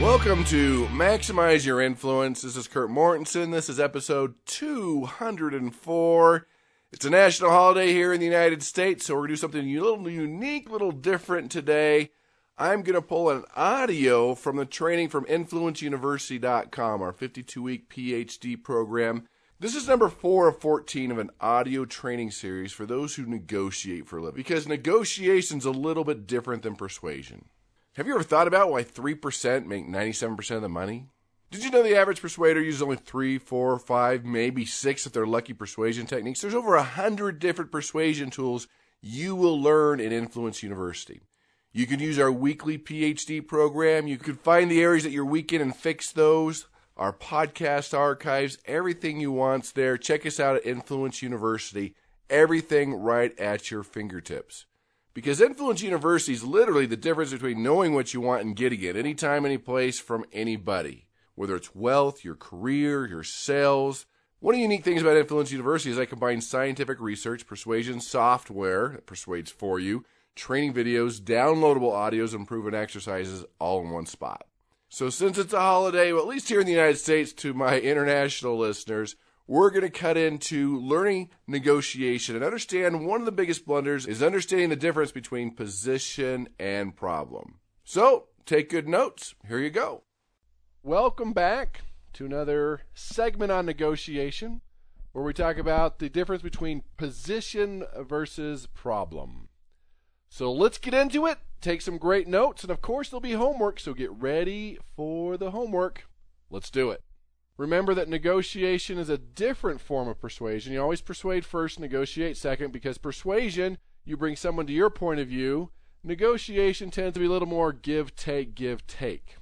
Welcome to Maximize Your Influence. This is Kurt Mortensen. This is episode 204. It's a national holiday here in the United States, so we're going to do something a little unique, a little different today. I'm going to pull an audio from the training from InfluenceUniversity.com, our 52 week PhD program. This is number four of 14 of an audio training series for those who negotiate for a living, because negotiation's a little bit different than persuasion. Have you ever thought about why 3% make 97% of the money? Did you know the average persuader uses only three, four, five, maybe six if they're lucky persuasion techniques? There's over a hundred different persuasion tools you will learn in Influence University. You can use our weekly PhD program. You can find the areas that you're weak in and fix those. Our podcast archives, everything you want's there. Check us out at Influence University. Everything right at your fingertips. Because Influence University is literally the difference between knowing what you want and getting it anytime, any place, from anybody. Whether it's wealth, your career, your sales. One of the unique things about Influence University is I combine scientific research, persuasion software that persuades for you, training videos, downloadable audios, and proven exercises all in one spot. So since it's a holiday, well, at least here in the United States, to my international listeners, we're going to cut into learning negotiation and understand one of the biggest blunders is understanding the difference between position and problem. So, take good notes. Here you go. Welcome back to another segment on negotiation where we talk about the difference between position versus problem. So, let's get into it. Take some great notes, and of course, there'll be homework, so get ready for the homework. Let's do it. Remember that negotiation is a different form of persuasion. You always persuade first, negotiate second, because persuasion, you bring someone to your point of view. Negotiation tends to be a little more give, take, give, take.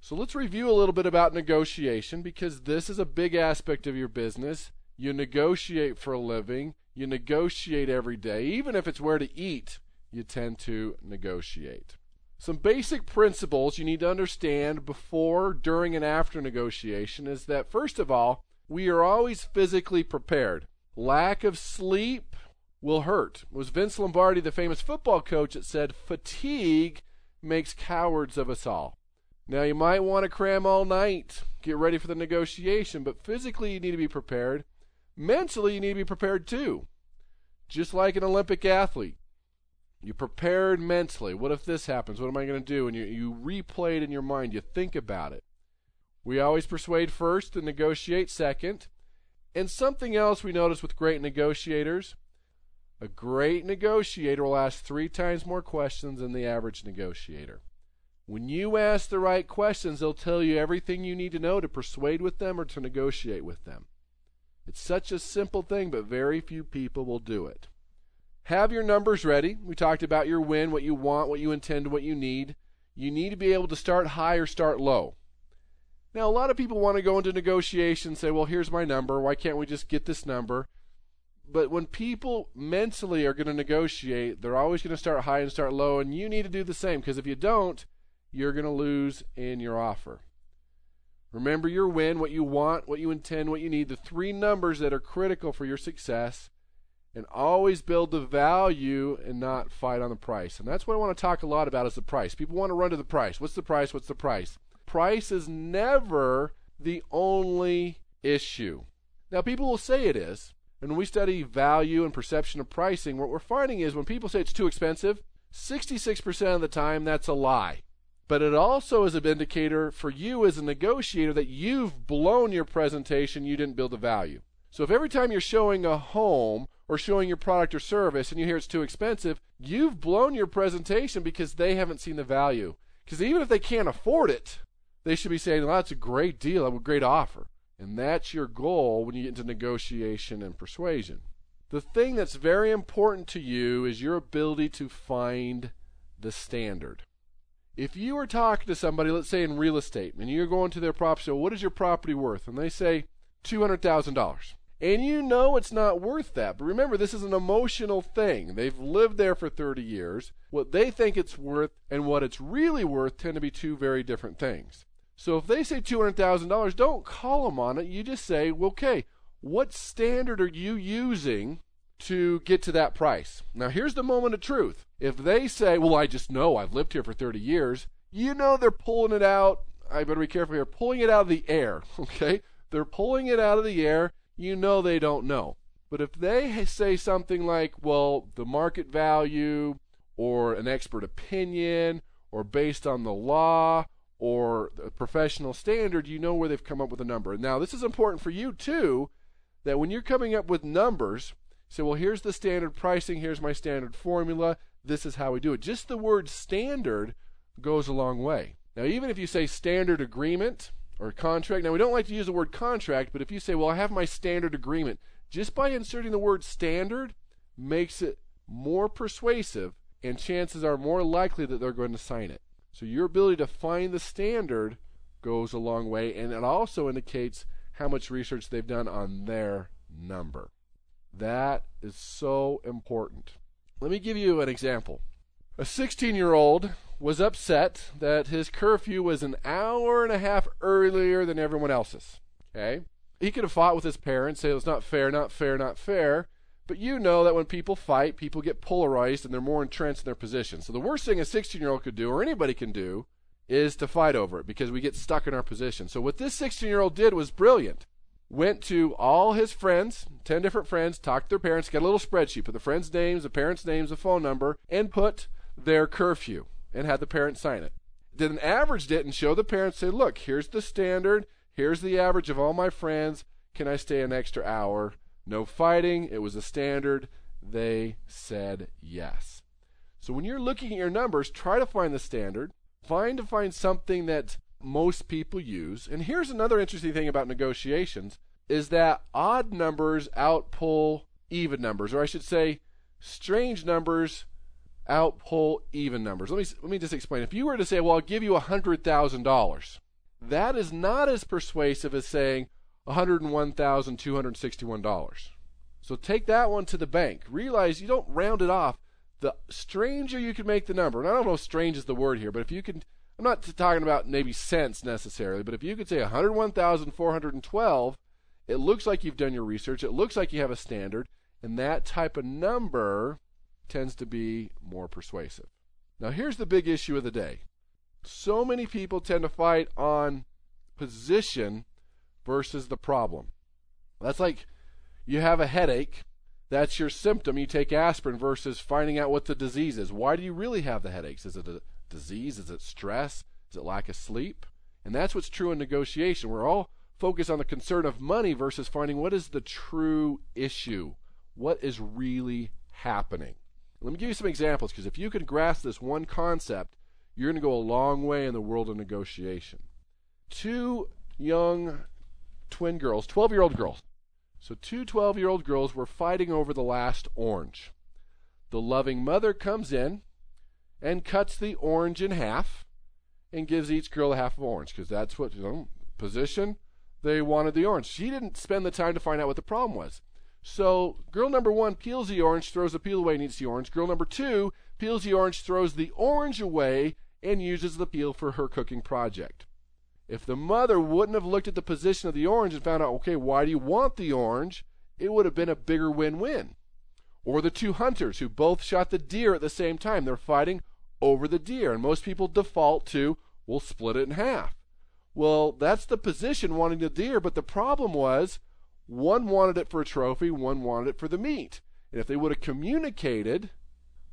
So let's review a little bit about negotiation because this is a big aspect of your business. You negotiate for a living, you negotiate every day. Even if it's where to eat, you tend to negotiate. Some basic principles you need to understand before, during, and after negotiation is that, first of all, we are always physically prepared. Lack of sleep will hurt. It was Vince Lombardi, the famous football coach, that said, Fatigue makes cowards of us all. Now, you might want to cram all night, get ready for the negotiation, but physically you need to be prepared. Mentally, you need to be prepared too. Just like an Olympic athlete. You prepared mentally. What if this happens? What am I going to do? And you, you replay it in your mind. You think about it. We always persuade first and negotiate second. And something else we notice with great negotiators a great negotiator will ask three times more questions than the average negotiator. When you ask the right questions, they'll tell you everything you need to know to persuade with them or to negotiate with them. It's such a simple thing, but very few people will do it. Have your numbers ready. We talked about your win, what you want, what you intend, what you need. You need to be able to start high or start low. Now, a lot of people want to go into negotiation and say, well, here's my number. Why can't we just get this number? But when people mentally are going to negotiate, they're always going to start high and start low, and you need to do the same because if you don't, you're going to lose in your offer. Remember your win, what you want, what you intend, what you need, the three numbers that are critical for your success and always build the value and not fight on the price. And that's what I want to talk a lot about is the price. People want to run to the price. What's the price? What's the price? Price is never the only issue. Now people will say it is. And when we study value and perception of pricing, what we're finding is when people say it's too expensive, 66% of the time that's a lie. But it also is an indicator for you as a negotiator that you've blown your presentation, you didn't build the value. So if every time you're showing a home or showing your product or service and you hear it's too expensive, you've blown your presentation because they haven't seen the value. Because even if they can't afford it, they should be saying, well, that's a great deal, a great offer. And that's your goal when you get into negotiation and persuasion. The thing that's very important to you is your ability to find the standard. If you are talking to somebody, let's say in real estate, and you're going to their property, so what is your property worth? And they say $200,000. And you know it's not worth that. But remember, this is an emotional thing. They've lived there for 30 years. What they think it's worth and what it's really worth tend to be two very different things. So if they say $200,000, don't call them on it. You just say, well, okay, what standard are you using to get to that price? Now, here's the moment of truth. If they say, well, I just know I've lived here for 30 years, you know they're pulling it out. I better be careful here. Pulling it out of the air, okay? They're pulling it out of the air you know they don't know. But if they say something like, well, the market value or an expert opinion or based on the law or a professional standard, you know where they've come up with a number. Now, this is important for you too, that when you're coming up with numbers, say, well, here's the standard pricing, here's my standard formula, this is how we do it. Just the word standard goes a long way. Now, even if you say standard agreement, or contract. Now, we don't like to use the word contract, but if you say, well, I have my standard agreement, just by inserting the word standard makes it more persuasive, and chances are more likely that they're going to sign it. So, your ability to find the standard goes a long way, and it also indicates how much research they've done on their number. That is so important. Let me give you an example. A 16 year old was upset that his curfew was an hour and a half earlier than everyone else's. Okay? He could have fought with his parents, say it's not fair, not fair, not fair. But you know that when people fight, people get polarized and they're more entrenched in their position. So the worst thing a 16 year old could do, or anybody can do, is to fight over it because we get stuck in our position. So what this 16 year old did was brilliant. Went to all his friends, 10 different friends, talked to their parents, got a little spreadsheet, put the friends' names, the parents' names, the phone number, and put their curfew and had the parents sign it. Then averaged it and showed the parents, say, look, here's the standard, here's the average of all my friends. Can I stay an extra hour? No fighting. It was a standard. They said yes. So when you're looking at your numbers, try to find the standard. Find to find something that most people use. And here's another interesting thing about negotiations is that odd numbers outpull even numbers, or I should say, strange numbers outpull even numbers. Let me let me just explain. If you were to say, "Well, I'll give you hundred thousand dollars," that is not as persuasive as saying one hundred and one thousand two hundred sixty-one dollars. So take that one to the bank. Realize you don't round it off. The stranger you can make the number, and I don't know if strange is the word here, but if you can, I'm not talking about maybe cents necessarily, but if you could say 101,412, it looks like you've done your research. It looks like you have a standard, and that type of number tends to be more persuasive. Now, here's the big issue of the day. So many people tend to fight on position versus the problem. That's like you have a headache, that's your symptom. You take aspirin versus finding out what the disease is. Why do you really have the headaches? Is it a disease? Is it stress? Is it lack of sleep? And that's what's true in negotiation. We're all focused on the concern of money versus finding what is the true issue. What is really happening? Let me give you some examples because if you can grasp this one concept, you're going to go a long way in the world of negotiation. Two young twin girls, 12 year old girls. So, two 12 year old girls were fighting over the last orange. The loving mother comes in and cuts the orange in half and gives each girl a half of orange because that's what, you know, position, they wanted the orange. She didn't spend the time to find out what the problem was. So girl number one peels the orange, throws the peel away, and eats the orange. Girl number two peels the orange, throws the orange away, and uses the peel for her cooking project. If the mother wouldn't have looked at the position of the orange and found out, okay, why do you want the orange? It would have been a bigger win win. Or the two hunters who both shot the deer at the same time. They're fighting over the deer. And most people default to, we'll split it in half. Well, that's the position wanting the deer, but the problem was one wanted it for a trophy, one wanted it for the meat. And if they would have communicated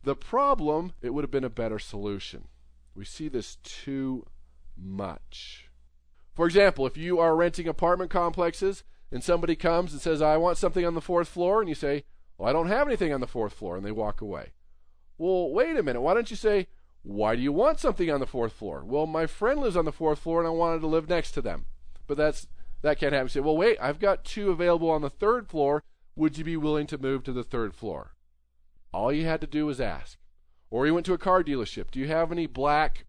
the problem, it would have been a better solution. We see this too much. For example, if you are renting apartment complexes and somebody comes and says, I want something on the fourth floor, and you say, Well, I don't have anything on the fourth floor, and they walk away. Well, wait a minute. Why don't you say, Why do you want something on the fourth floor? Well, my friend lives on the fourth floor and I wanted to live next to them. But that's that can't happen. You say, well, wait, I've got two available on the third floor. Would you be willing to move to the third floor? All you had to do was ask. Or you went to a car dealership. Do you have any black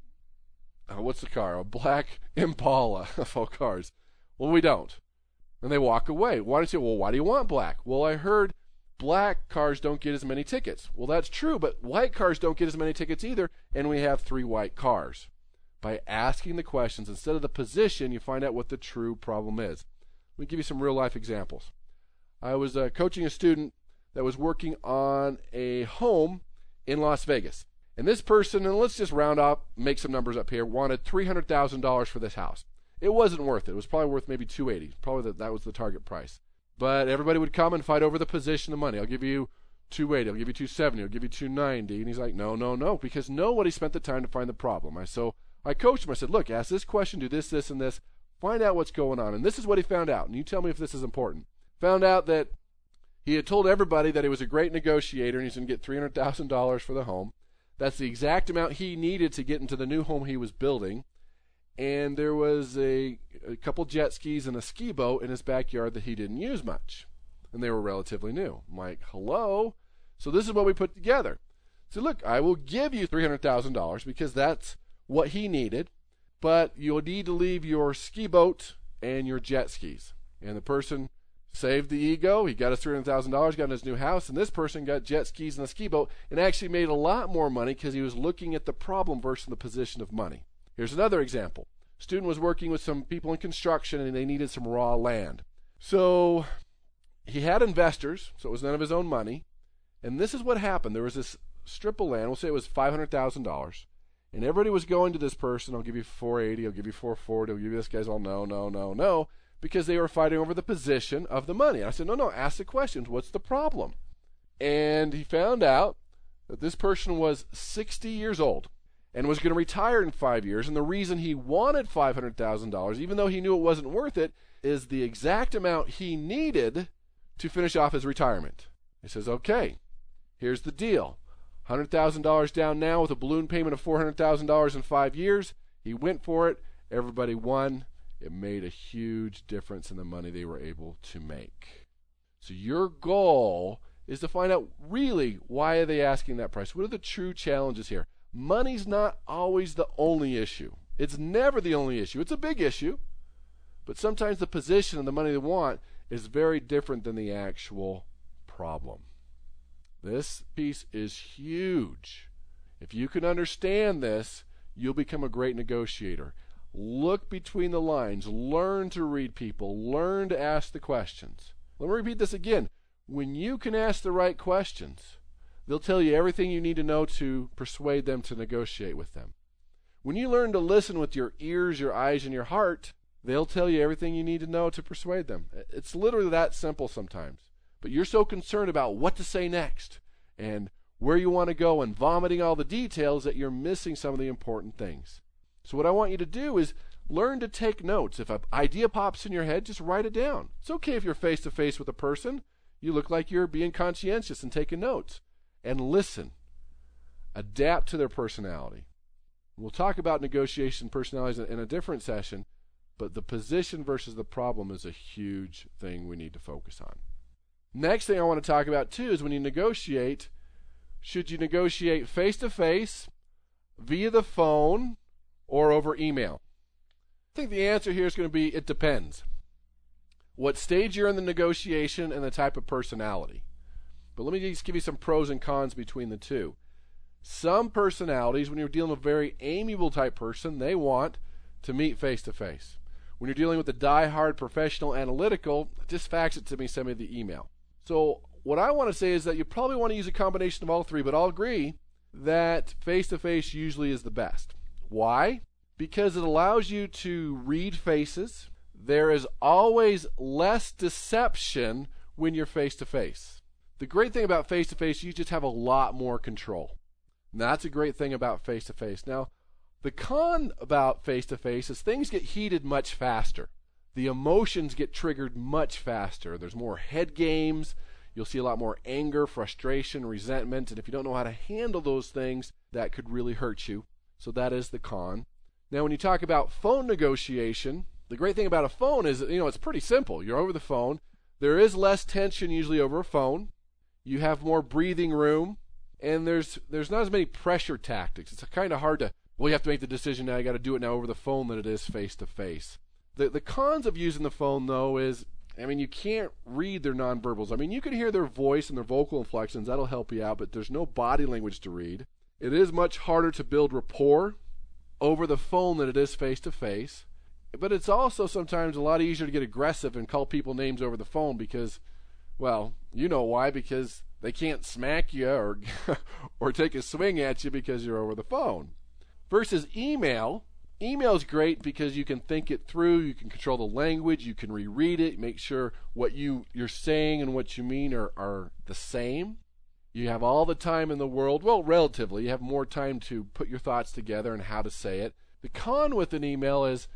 uh, what's the car? A black Impala of all cars. Well, we don't. And they walk away. Why don't you say, well, why do you want black? Well, I heard black cars don't get as many tickets. Well, that's true, but white cars don't get as many tickets either, and we have three white cars. By asking the questions instead of the position, you find out what the true problem is. Let me give you some real life examples. I was uh, coaching a student that was working on a home in Las Vegas. And this person, and let's just round up, make some numbers up here, wanted $300,000 for this house. It wasn't worth it. It was probably worth maybe 280. Probably that, that was the target price. But everybody would come and fight over the position of money. I'll give you 280. I'll give you 270. I'll give you 290. And he's like, no, no, no, because nobody spent the time to find the problem. I so I coached him. I said, look, ask this question, do this, this, and this. Find out what's going on. And this is what he found out. And you tell me if this is important. Found out that he had told everybody that he was a great negotiator and he's going to get $300,000 for the home. That's the exact amount he needed to get into the new home he was building and there was a, a couple jet skis and a ski boat in his backyard that he didn't use much. And they were relatively new. I'm like, hello? So this is what we put together. So look, I will give you $300,000 because that's what he needed, but you'll need to leave your ski boat and your jet skis. And the person saved the ego. He got his $300,000, got his new house, and this person got jet skis and a ski boat and actually made a lot more money because he was looking at the problem versus the position of money. Here's another example. Student was working with some people in construction and they needed some raw land. So he had investors, so it was none of his own money. And this is what happened. There was this strip of land, we'll say it was $500,000. And everybody was going to this person, I'll give you 480, I'll give you 440, I'll give you this guy's all no, no, no, no, because they were fighting over the position of the money. I said, no, no, ask the questions. What's the problem? And he found out that this person was 60 years old and was going to retire in five years. And the reason he wanted $500,000, even though he knew it wasn't worth it, is the exact amount he needed to finish off his retirement. He says, okay, here's the deal $100,000 down now with a balloon payment of $400,000 in five years. He went for it. Everybody won. It made a huge difference in the money they were able to make. So your goal is to find out really why are they asking that price? What are the true challenges here? money's not always the only issue. It's never the only issue. It's a big issue. But sometimes the position and the money they want is very different than the actual problem. This piece is huge. If you can understand this, you'll become a great negotiator. Look between the lines, learn to read people, learn to ask the questions. Let me repeat this again. When you can ask the right questions, They'll tell you everything you need to know to persuade them to negotiate with them. When you learn to listen with your ears, your eyes, and your heart, they'll tell you everything you need to know to persuade them. It's literally that simple sometimes. But you're so concerned about what to say next and where you want to go and vomiting all the details that you're missing some of the important things. So, what I want you to do is learn to take notes. If an idea pops in your head, just write it down. It's okay if you're face to face with a person. You look like you're being conscientious and taking notes and listen. Adapt to their personality. We'll talk about negotiation personalities in a different session, but the position versus the problem is a huge thing we need to focus on. Next thing I want to talk about too is when you negotiate, should you negotiate face to face, via the phone, or over email? I think the answer here is going to be it depends. What stage you're in the negotiation and the type of personality. But let me just give you some pros and cons between the two. Some personalities, when you're dealing with a very amiable type person, they want to meet face to face. When you're dealing with a die-hard professional analytical, just fax it to me, send me the email. So what I want to say is that you probably want to use a combination of all three, but I'll agree that face to face usually is the best. Why? Because it allows you to read faces. There is always less deception when you're face to face. The great thing about face to face, you just have a lot more control. And that's a great thing about face to face. Now, the con about face to face is things get heated much faster. The emotions get triggered much faster. There's more head games. You'll see a lot more anger, frustration, resentment. And if you don't know how to handle those things, that could really hurt you. So that is the con. Now, when you talk about phone negotiation, the great thing about a phone is, you know, it's pretty simple. You're over the phone. There is less tension usually over a phone you have more breathing room, and there's there's not as many pressure tactics. It's kind of hard to well, you have to make the decision now. You got to do it now over the phone than it is face to face. The the cons of using the phone though is, I mean, you can't read their nonverbals. I mean, you can hear their voice and their vocal inflections. That'll help you out, but there's no body language to read. It is much harder to build rapport over the phone than it is face to face. But it's also sometimes a lot easier to get aggressive and call people names over the phone because, well, you know why? Because they can't smack you or or take a swing at you because you're over the phone. Versus email, email is great because you can think it through, you can control the language, you can reread it, make sure what you you're saying and what you mean are are the same. You have all the time in the world, well, relatively, you have more time to put your thoughts together and how to say it. The con with an email is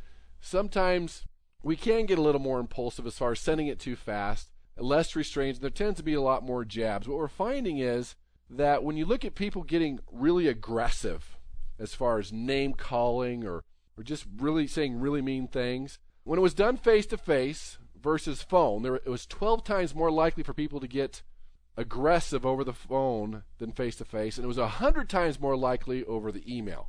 sometimes we can get a little more impulsive as far as sending it too fast, less restrained, and there tends to be a lot more jabs. What we're finding is that when you look at people getting really aggressive as far as name calling or, or just really saying really mean things, when it was done face to face versus phone, there, it was 12 times more likely for people to get aggressive over the phone than face to face, and it was a hundred times more likely over the email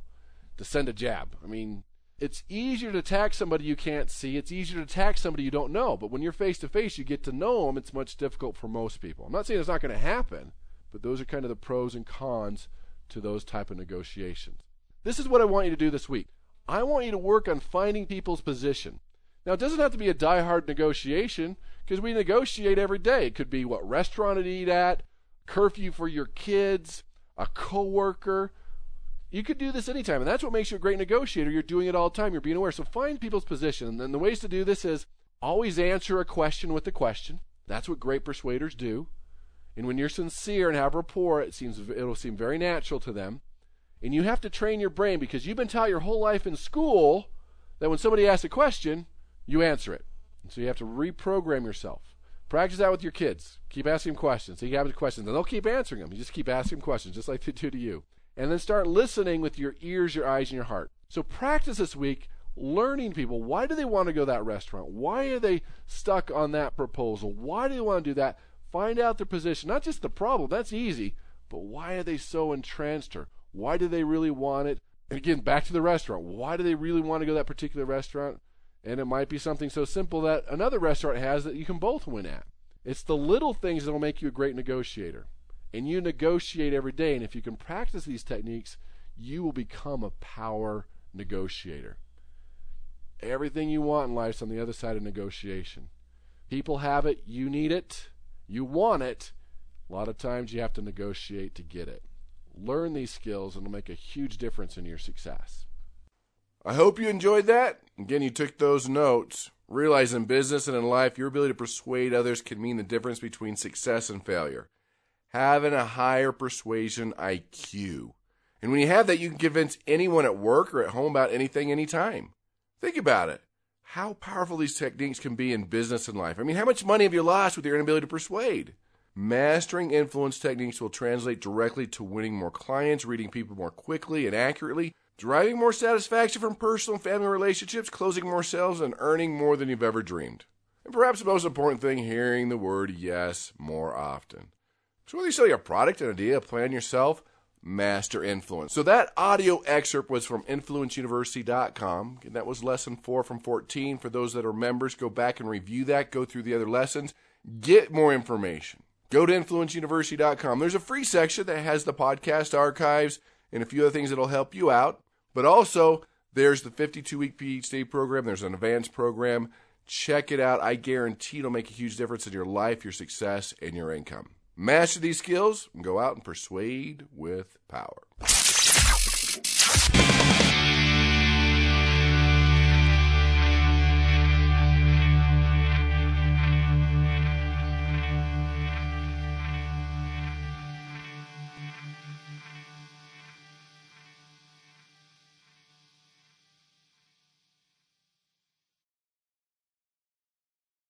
to send a jab. I mean, it's easier to attack somebody you can't see. It's easier to attack somebody you don't know. But when you're face to face, you get to know them. It's much difficult for most people. I'm not saying it's not going to happen, but those are kind of the pros and cons to those type of negotiations. This is what I want you to do this week. I want you to work on finding people's position. Now, it doesn't have to be a die-hard negotiation because we negotiate every day. It could be what restaurant to eat at, curfew for your kids, a coworker. You could do this anytime, and that's what makes you a great negotiator. You're doing it all the time. You're being aware. So find people's position, and the ways to do this is always answer a question with a question. That's what great persuaders do. And when you're sincere and have rapport, it seems it'll seem very natural to them. And you have to train your brain because you've been taught your whole life in school that when somebody asks a question, you answer it. And so you have to reprogram yourself. Practice that with your kids. Keep asking them questions. They have questions, and they'll keep answering them. You just keep asking them questions, just like they do to you. And then start listening with your ears, your eyes, and your heart. So practice this week learning people. Why do they want to go to that restaurant? Why are they stuck on that proposal? Why do they want to do that? Find out their position. Not just the problem, that's easy, but why are they so entranced or why do they really want it? And again, back to the restaurant. Why do they really want to go to that particular restaurant? And it might be something so simple that another restaurant has that you can both win at. It's the little things that will make you a great negotiator. And you negotiate every day. And if you can practice these techniques, you will become a power negotiator. Everything you want in life is on the other side of negotiation. People have it, you need it, you want it. A lot of times you have to negotiate to get it. Learn these skills and it'll make a huge difference in your success. I hope you enjoyed that. Again, you took those notes. Realize in business and in life, your ability to persuade others can mean the difference between success and failure. Having a higher persuasion IQ. And when you have that, you can convince anyone at work or at home about anything, anytime. Think about it. How powerful these techniques can be in business and life. I mean, how much money have you lost with your inability to persuade? Mastering influence techniques will translate directly to winning more clients, reading people more quickly and accurately, driving more satisfaction from personal and family relationships, closing more sales, and earning more than you've ever dreamed. And perhaps the most important thing, hearing the word yes more often. So whether you sell your product, an idea, a plan yourself, master influence. So that audio excerpt was from influenceuniversity.com. And that was lesson four from 14. For those that are members, go back and review that, go through the other lessons, get more information. Go to influenceuniversity.com. There's a free section that has the podcast archives and a few other things that'll help you out. But also, there's the 52 week PhD program, there's an advanced program. Check it out. I guarantee it'll make a huge difference in your life, your success, and your income. Master these skills and go out and persuade with power.